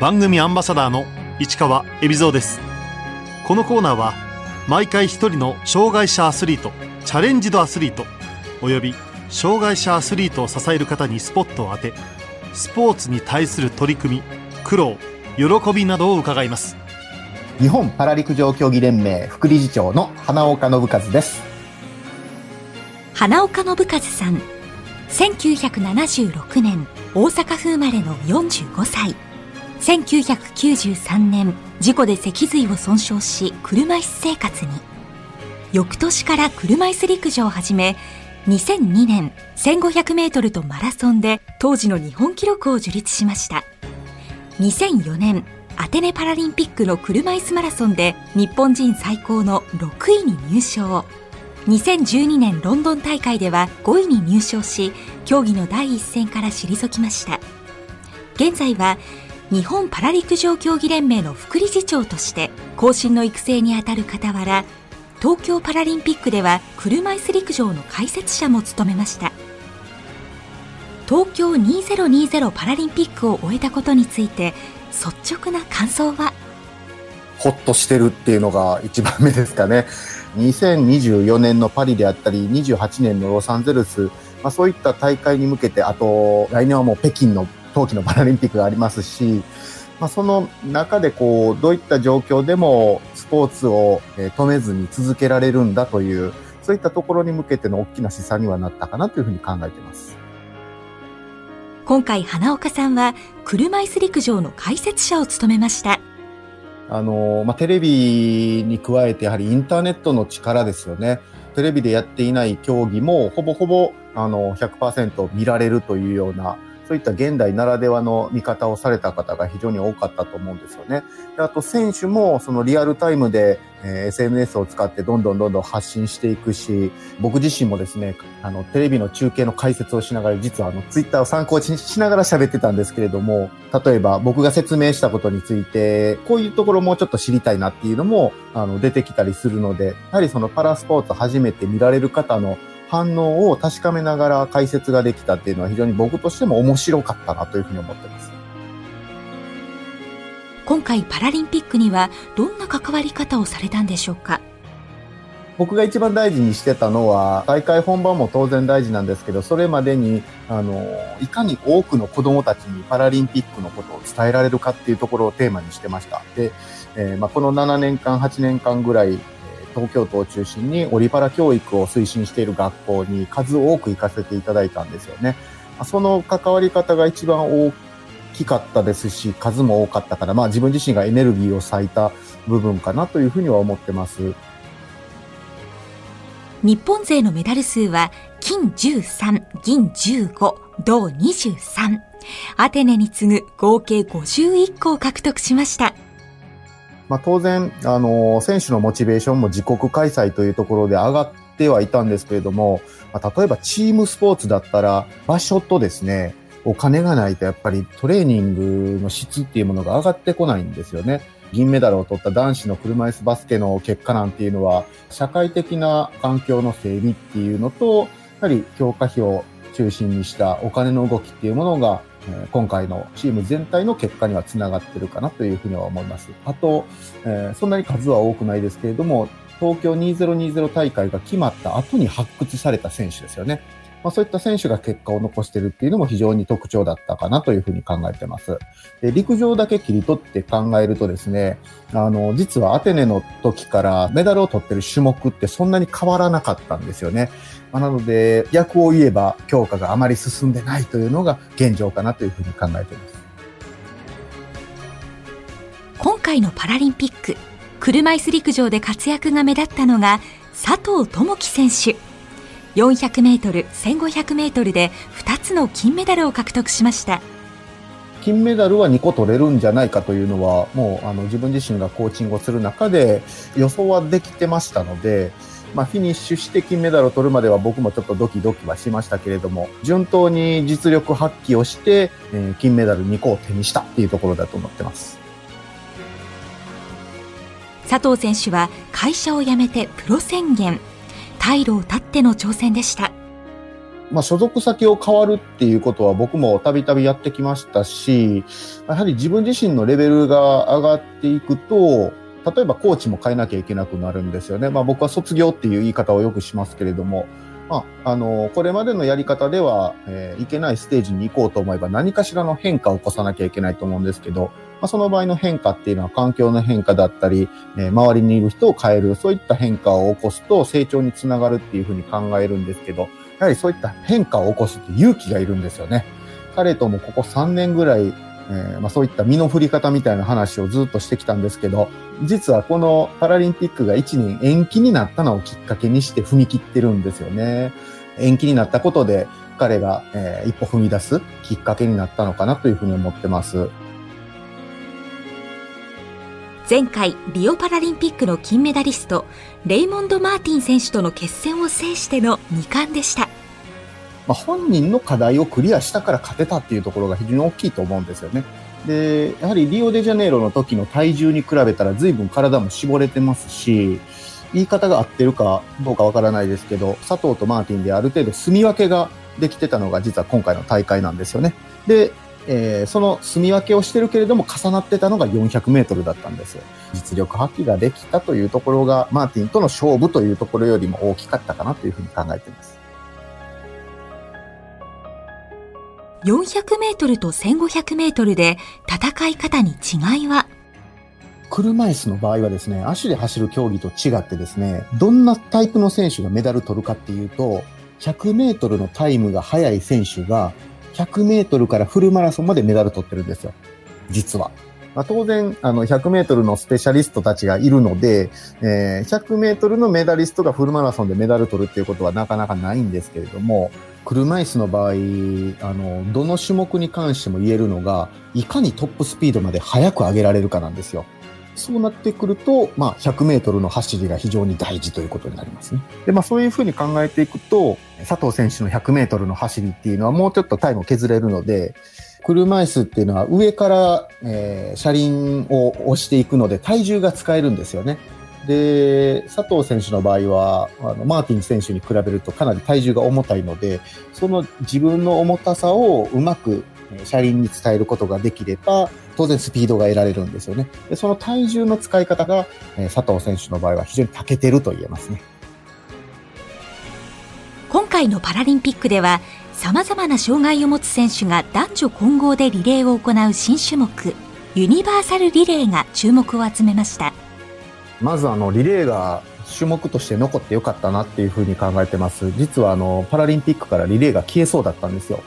番組アンバサダーの市川恵比蔵です。このコーナーは毎回一人の障害者アスリートチャレンジドアスリートおよび障害者アスリートを支える方にスポットを当てスポーツに対する取り組み苦労喜びなどを伺います。日本パラ陸上競技連盟副理事長の花岡信和です。花岡信和さん1976年大阪府生まれの45歳1993年事故で脊髄を損傷し車椅子生活に。翌年から車椅子陸上を始め2002年1500メートルとマラソンで当時の日本記録を樹立しました。2004年アテネパラリンピックの車椅子マラソンで日本人最高の6位に入賞。2012年ロンドン大会では5位に入賞し競技の第一線から退きました。現在は日本パラ陸上競技連盟の副理事長として後進の育成にあたる傍ら東京パラリンピックでは車椅子陸上の解説者も務めました。東京2020パラリンピックを終えたことについて率直な感想は？ほっとしてるっていうのが一番目ですかね。2024年のパリであったり28年のロサンゼルス、まあ、そういった大会に向けてあと来年はもう北京の冬季のパラリンピックがありますし、まあ、その中でこうどういった状況でもスポーツを止めずに続けられるんだというそういったところに向けての大きな示唆にはなったかなというふうに考えています。今回花岡さんは車椅子陸上の解説者を務めました。あの、まあ、テレビに加えてやはりインターネットの力ですよね。テレビでやっていない競技もほぼほぼあの100%見られるというようなそういった現代ならではの見方をされた方が非常に多かったと思うんですよね。であと選手もそのリアルタイムで、え、SNS を使ってどんどんどんどん発信していくし、僕自身もですね、あのテレビの中継の解説をしながら実はあのツイッターを参考にしながら喋ってたんですけれども、例えば僕が説明したことについて、こういうところもちょっと知りたいなっていうのもあの出てきたりするので、やはりそのパラスポーツ初めて見られる方の反応を確かめながら解説ができたっていうのは非常に僕としても面白かったなというふうに思ってます。今回パラリンピックにはどんな関わり方をされたんでしょうか？僕が一番大事にしてたのは大会本番も当然大事なんですけどそれまでにあのいかに多くの子どもたちにパラリンピックのことを伝えられるかっていうところをテーマにしてましたで、えー、まあ、この7年間8年間ぐらい東京都を中心にオリパラ教育を推進している学校に数多く行かせていただいたんですよね。その関わり方が一番大きかったですし、数も多かったから、まあ自分自身がエネルギーを割いた部分かなというふうには思ってます。日本勢のメダル数は金13、銀15、銅23。アテネに次ぐ合計51個を獲得しました。まあ、当然、あの、選手のモチベーションも自国開催というところで上がってはいたんですけれども、まあ、例えばチームスポーツだったら、場所とですね、お金がないとやっぱりトレーニングの質っていうものが上がってこないんですよね。銀メダルを取った男子の車椅子バスケの結果なんていうのは、社会的な環境の整備っていうのと、やはり強化費を中心にしたお金の動きっていうものがえ今回のチーム全体の結果にはつながってるかなというふうには思います。あと、え、そんなに数は多くないですけれども、東京2020大会が決まった後に発掘された選手ですよね。まあ、そういった選手が結果を残しているっていうのも非常に特徴だったかなというふうに考えてます。で陸上だけ切り取って考えるとですね、あの、実はアテネの時からメダルを取ってる種目ってそんなに変わらなかったんですよね。まあ、なので、逆を言えば強化があまり進んでないというのが現状かなというふうに考えています。今回のパラリンピック、車椅子陸上で活躍が目立ったのが佐藤智樹選手。400メートル、1500メートルで2つの金メダルを獲得しました。金メダルは2個取れるんじゃないかというのは、もうあの自分自身がコーチングをする中で予想はできてましたので、まあ、フィニッシュして金メダルを取るまでは僕もちょっとドキドキはしましたけれども、順当に実力発揮をして、えー、金メダル2個を手にしたっていうところだと思ってます。佐藤選手は会社を辞めてプロ宣言。退路を断っての挑戦でした。まあ、所属先を変わるっていうことは僕もたびたびやってきましたし、やはり自分自身のレベルが上がっていくと、例えばコーチも変えなきゃいけなくなるんですよね。まあ僕は卒業っていう言い方をよくしますけれども、まあ、あの、これまでのやり方では、えー、いけないステージに行こうと思えば何かしらの変化を起こさなきゃいけないと思うんですけど、まあ、その場合の変化っていうのは環境の変化だったり、えー、周りにいる人を変える、そういった変化を起こすと成長につながるっていうふうに考えるんですけど、やはりそういった変化を起こすって勇気がいるんですよね。彼ともここ3年ぐらい、えー、まあ、そういった身の振り方みたいな話をずっとしてきたんですけど、実はこのパラリンピックが1年延期になったのをきっかけにして踏み切ってるんですよね。延期になったことで彼が、えー、一歩踏み出すきっかけになったのかなというふうに思ってます。前回リオパラリンピックの金メダリストレイモンド・マーティン選手との決戦を制しての2冠でした。まあ、本人の課題をクリアしたから勝てたっていうところが非常に大きいと思うんですよね。で、やはりリオデジャネイロの時の体重に比べたら随分体も絞れてますし、言い方が合ってるかどうかわからないですけど、佐藤とマーティンである程度住み分けができてたのが実は今回の大会なんですよね。で、えー、その住み分けをしてるけれども重なってたのが400メートルだったんですよ。実力発揮ができたというところが、マーティンとの勝負というところよりも大きかったかなというふうに考えています。400メートルと1500メートルで戦い方に違いは？車椅子の場合はですね、足で走る競技と違ってですね、どんなタイプの選手がメダル取るかっていうと、100メートルのタイムが速い選手が、100メートルからフルマラソンまでメダル取ってるんですよ。実は。まあ、当然、あの、100メートルのスペシャリストたちがいるので、えー、100メートルのメダリストがフルマラソンでメダル取るっていうことはなかなかないんですけれども、車椅子の場合、あの、どの種目に関しても言えるのが、いかにトップスピードまで速く上げられるかなんですよ。そうなってくると、まあ、100メートルの走りが非常に大事ということになりますね。で、まあ、そういうふうに考えていくと、佐藤選手の100メートルの走りっていうのはもうちょっとタイムを削れるので、車椅子っていうのは上から、えー、車輪を押していくので体重が使えるんですよね。で、佐藤選手の場合は、あの、マーティン選手に比べるとかなり体重が重たいので、その自分の重たさをうまく車輪に伝えることができれば、当然スピードが得られるんですよね。でその体重の使い方が、え佐藤選手の場合は非常に長けてると言えますね。今回のパラリンピックでは、様々な障害を持つ選手が男女混合でリレーを行う新種目、ユニバーサルリレーが注目を集めました。まずあの、リレーが種目として残ってよかったなっていうふうに考えてます。実はあの、パラリンピックからリレーが消えそうだったんですよ。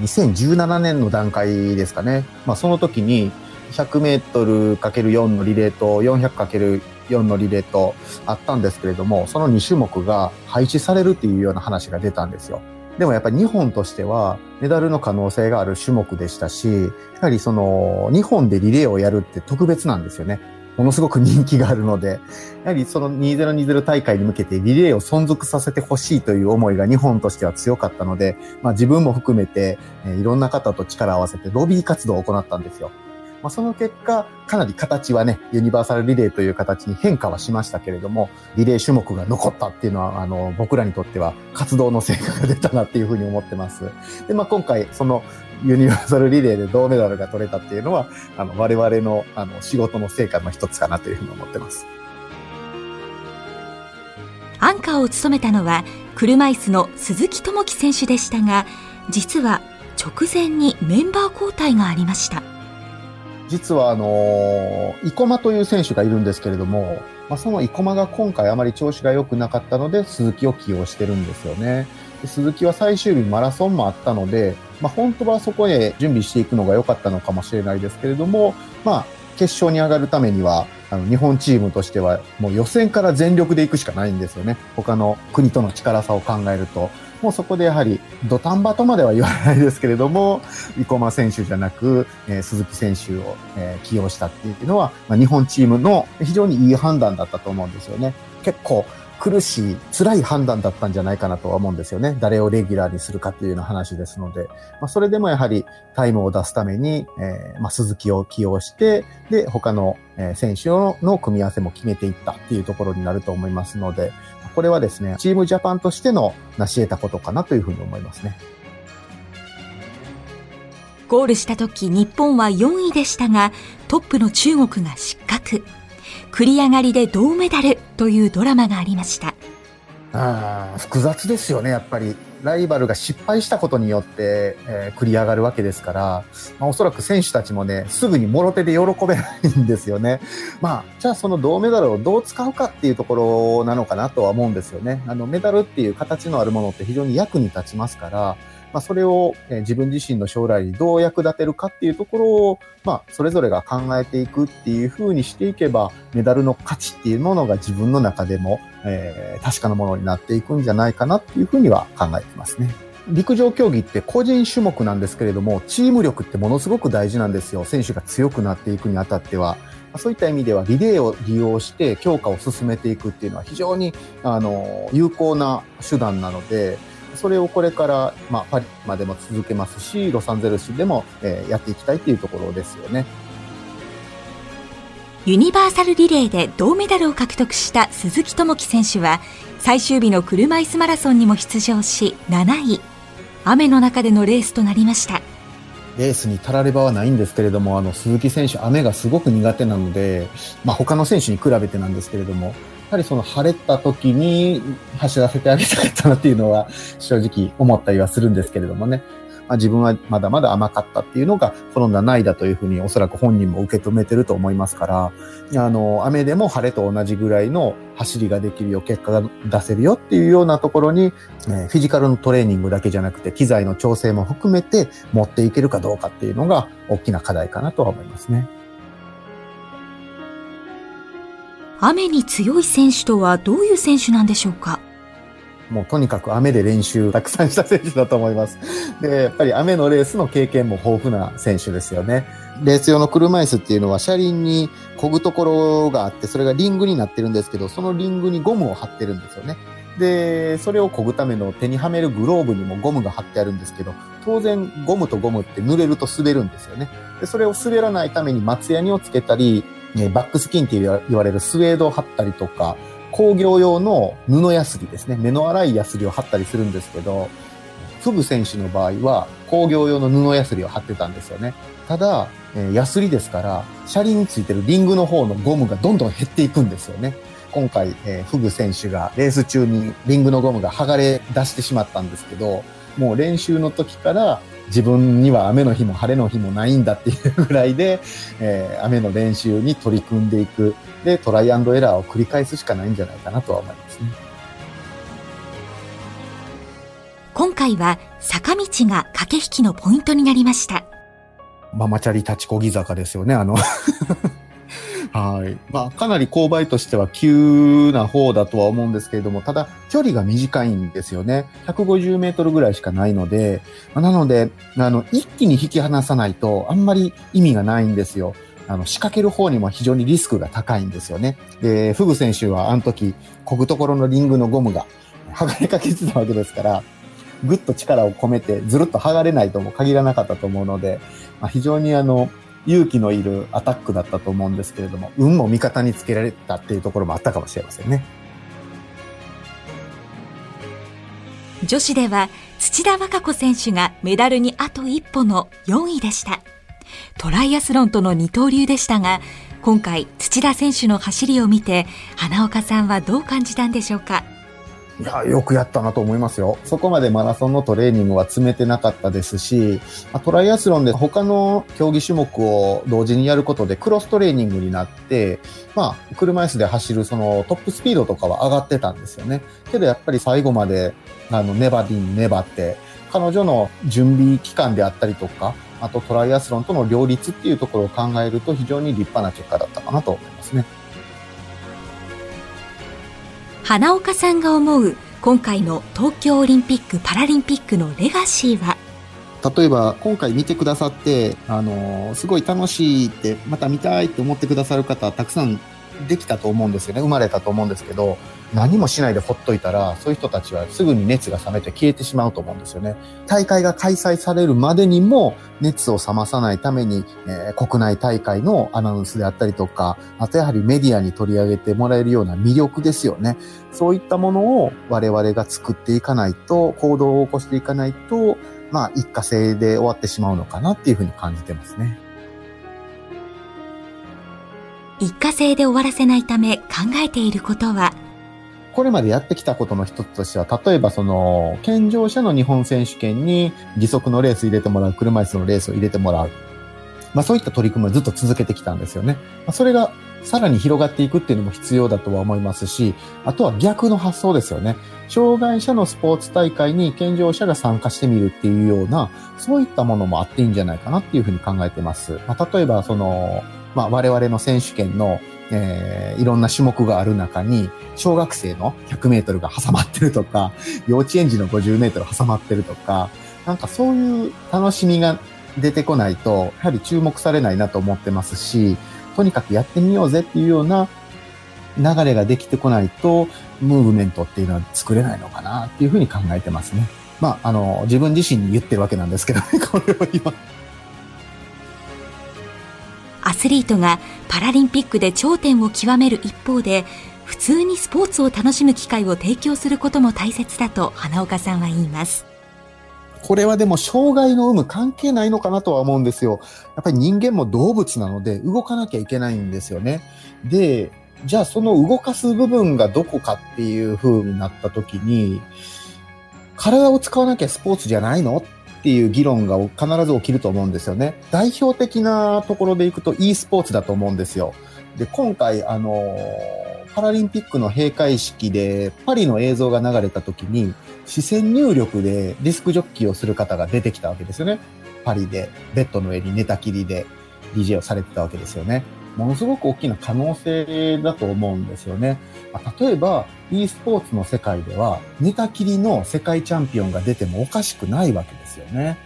2017年の段階ですかね。まあ、その時に 100m×4 のリレーと 400×4 のリレーとあったんですけれども、その2種目が廃止されるっていうような話が出たんですよ。でもやっぱり日本としてはメダルの可能性がある種目でしたし、やはりその日本でリレーをやるって特別なんですよね。ものすごく人気があるので、やはりその2020大会に向けてリレーを存続させてほしいという思いが日本としては強かったので、まあ自分も含めて、えいろんな方と力を合わせてロビー活動を行ったんですよ。まあ、その結果、かなり形はね、ユニバーサルリレーという形に変化はしましたけれども、リレー種目が残ったっていうのは、あの、僕らにとっては活動の成果が出たなっていうふうに思ってます。で、まあ、今回、そのユニバーサルリレーで銅メダルが取れたっていうのは、あの、我々の、あの、仕事の成果の一つかなというふうに思ってます。アンカーを務めたのは、車椅子の鈴木智樹選手でしたが、実は直前にメンバー交代がありました。実はあの、生駒という選手がいるんですけれども、まあ、その生駒が今回あまり調子が良くなかったので、鈴木を起用してるんですよね。鈴木は最終日マラソンもあったので、まあ、本当はそこへ準備していくのが良かったのかもしれないですけれども、まあ、決勝に上がるためには、あの、日本チームとしては、もう予選から全力で行くしかないんですよね。他の国との力差を考えると。もうそこでやはり、土壇場とまでは言わないですけれども、生駒選手じゃなく、えー、鈴木選手を、えー、起用したっていうのは、まあ、日本チームの非常にいい判断だったと思うんですよね。結構、苦しい、辛い判断だったんじゃないかなとは思うんですよね。誰をレギュラーにするかっていうような話ですので、まあ、それでもやはりタイムを出すために、えー、まあ、鈴木を起用して、で、他の選手の組み合わせも決めていったっていうところになると思いますので、これはですね、チームジャパンとしての成し得たことかなというふうに思いますね。ゴールした時日本は4位でしたが、トップの中国が失格。繰り上がりで銅メダルというドラマがありました。あ複雑ですよね、やっぱり。ライバルが失敗したことによって、えー、繰り上がるわけですから、まあ、おそらく選手たちもね、すぐにもろ手で喜べないんですよね。まあ、じゃあその銅メダルをどう使うかっていうところなのかなとは思うんですよね。あの、メダルっていう形のあるものって非常に役に立ちますから、まあ、それを、え自分自身の将来にどう役立てるかっていうところを、まあ、それぞれが考えていくっていうふうにしていけば、メダルの価値っていうものが自分の中でも、えー、確かなものになっていくんじゃないかなっていうふうには考えてますね。陸上競技って個人種目なんですけれども、チーム力ってものすごく大事なんですよ。選手が強くなっていくにあたっては。そういった意味ではリレーを利用して強化を進めていくっていうのは非常にあの有効な手段なので、それをこれから、まあ、パリまでも続けますし、ロサンゼルスでも、えー、やっていきたいというところですよね。ユニバーサルリレーで銅メダルを獲得した鈴木智樹選手は、最終日の車椅子マラソンにも出場し、7位。雨の中でのレースとなりました。レースにたらればはないんですけれども、あの、鈴木選手、雨がすごく苦手なので、まあ、他の選手に比べてなんですけれども、ぱりその晴れた時に走らせてあげたかったなっていうのは正直思ったりはするんですけれどもね。まあ、自分はまだまだ甘かったっていうのが、この7位だというふうにおそらく本人も受け止めてると思いますから、あの、雨でも晴れと同じぐらいの走りができるよ、結果が出せるよっていうようなところに、えー、フィジカルのトレーニングだけじゃなくて、機材の調整も含めて持っていけるかどうかっていうのが大きな課題かなとは思いますね。雨に強い選手とはどういう選手なんでしょうか？もうとにかく雨で練習たくさんした選手だと思います。で、やっぱり雨のレースの経験も豊富な選手ですよね。レース用の車椅子っていうのは車輪に漕ぐところがあって、それがリングになってるんですけど、そのリングにゴムを貼ってるんですよね。で、それを漕ぐための手にはめるグローブにもゴムが貼ってあるんですけど、当然ゴムとゴムって濡れると滑るんですよね。で、それを滑らないために松ヤニをつけたり、えバックスキンって言われるスウェードを貼ったりとか、工業用の布ヤスリですね。目の粗いヤスリを貼ったりするんですけど、フグ選手の場合は工業用の布ヤスリを貼ってたんですよね。ただ、えヤスリですから、車輪についてるリングの方のゴムがどんどん減っていくんですよね。今回、え、フグ選手がレース中にリングのゴムが剥がれ出してしまったんですけど、もう練習の時から自分には雨の日も晴れの日もないんだっていうぐらいで、えー、雨の練習に取り組んでいく。で、トライアンドエラーを繰り返すしかないんじゃないかなとは思いますね。今回は坂道が駆け引きのポイントになりました。ママチャリ立ちこぎ坂ですよね、あのはい。まあ、かなり勾配としては急な方だとは思うんですけれども、ただ、距離が短いんですよね。150メートルぐらいしかないので、まあ、なので、あの、一気に引き離さないと、あんまり意味がないんですよ。あの、仕掛ける方にも非常にリスクが高いんですよね。で、フグ選手はあの時、こぐところのリングのゴムが剥がれかけてたわけですから、ぐっと力を込めてずるっと剥がれないとも限らなかったと思うので、まあ、非常にあの、勇気のいるアタックだったと思うんですけれども、運も味方につけられたっていうところもあったかもしれませんね。女子では土田和歌子選手がメダルにあと一歩の4位でした。トライアスロンとの二刀流でしたが、今回土田選手の走りを見て、花岡さんはどう感じたんでしょうか？いや、よくやったなと思いますよ。そこまでマラソンのトレーニングは詰めてなかったですし、トライアスロンで他の競技種目を同時にやることでクロストレーニングになって、まあ、車椅子で走るそのトップスピードとかは上がってたんですよね。けどやっぱり最後まで、あの、粘りに粘って、彼女の準備期間であったりとか、あとトライアスロンとの両立っていうところを考えると非常に立派な結果だったかなと思いますね。花岡さんが思う今回の東京オリンピック・パラリンピックのレガシーは？例えば今回見てくださって、あの、すごい楽しいって、また見たいって思ってくださる方たくさんできたと思うんですよね。生まれたと思うんですけど、何もしないでほっといたら、そういう人たちはすぐに熱が冷めて消えてしまうと思うんですよね。大会が開催されるまでにも、熱を冷まさないために、えー、国内大会のアナウンスであったりとか、あとやはりメディアに取り上げてもらえるような魅力ですよね。そういったものを我々が作っていかないと、行動を起こしていかないと、まあ、一過性で終わってしまうのかなっていうふうに感じてますね。一過性で終わらせないため考えていることはこれまでやってきたことの一つとしては、例えばその、健常者の日本選手権に義足のレース入れてもらう、車椅子のレースを入れてもらう。まあそういった取り組みをずっと続けてきたんですよね。まあ、それがさらに広がっていくっていうのも必要だとは思いますし、あとは逆の発想ですよね。障害者のスポーツ大会に健常者が参加してみるっていうような、そういったものもあっていいんじゃないかなっていうふうに考えてます。まあ、例えばその、まあ、我々の選手権の、えー、いろんな種目がある中に、小学生の100メートルが挟まってるとか、幼稚園児の50メートル挟まってるとか、なんかそういう楽しみが出てこないと、やはり注目されないなと思ってますし、とにかくやってみようぜっていうような流れができてこないと、ムーブメントっていうのは作れないのかなっていうふうに考えてますね。まあ、あの、自分自身に言ってるわけなんですけどね、これを今。アスリートがパラリンピックで頂点を極める一方で普通にスポーツを楽しむ機会を提供することも大切だと花岡さんは言いますこれはでも障害の有無関係ないのかなとは思うんですよ。やっぱり人間も動物なので動かなきゃいけないんですよね。で、じゃあその動かす部分がどこかっていう風になった時に、体を使わなきゃスポーツじゃないの？っていう議論が必ず起きると思うんですよね。代表的なところでいくと e スポーツだと思うんですよ。で、今回、あのパラリンピックの閉会式でパリの映像が流れた時に、視線入力でディスクジョッキーをする方が出てきたわけですよね。パリで、ベッドの上に寝たきりで DJ をされてたわけですよね。ものすごく大きな可能性だと思うんですよね。まあ、例えば、e スポーツの世界では、寝たきりの世界チャンピオンが出てもおかしくないわけですですよね。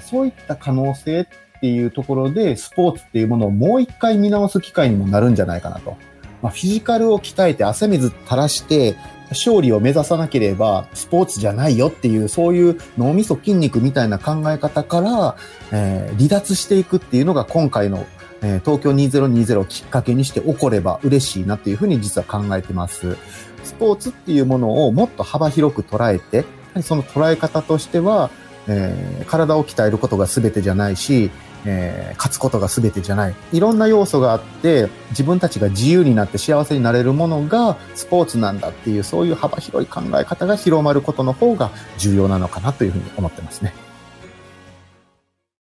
そういった可能性っていうところで、スポーツっていうものをもう一回見直す機会にもなるんじゃないかなと。まあ、フィジカルを鍛えて汗水垂らして、勝利を目指さなければスポーツじゃないよっていう、そういう脳みそ筋肉みたいな考え方から、えー、離脱していくっていうのが今回のえー、東京2020をきっかけにして起これば嬉しいなっていうふうに実は考えてます。スポーツっていうものをもっと幅広く捉えて、その捉え方としては、えー、体を鍛えることが全てじゃないし、えー、勝つことが全てじゃない。いろんな要素があって、自分たちが自由になって幸せになれるものがスポーツなんだっていう、そういう幅広い考え方が広まることの方が重要なのかなというふうに思ってますね。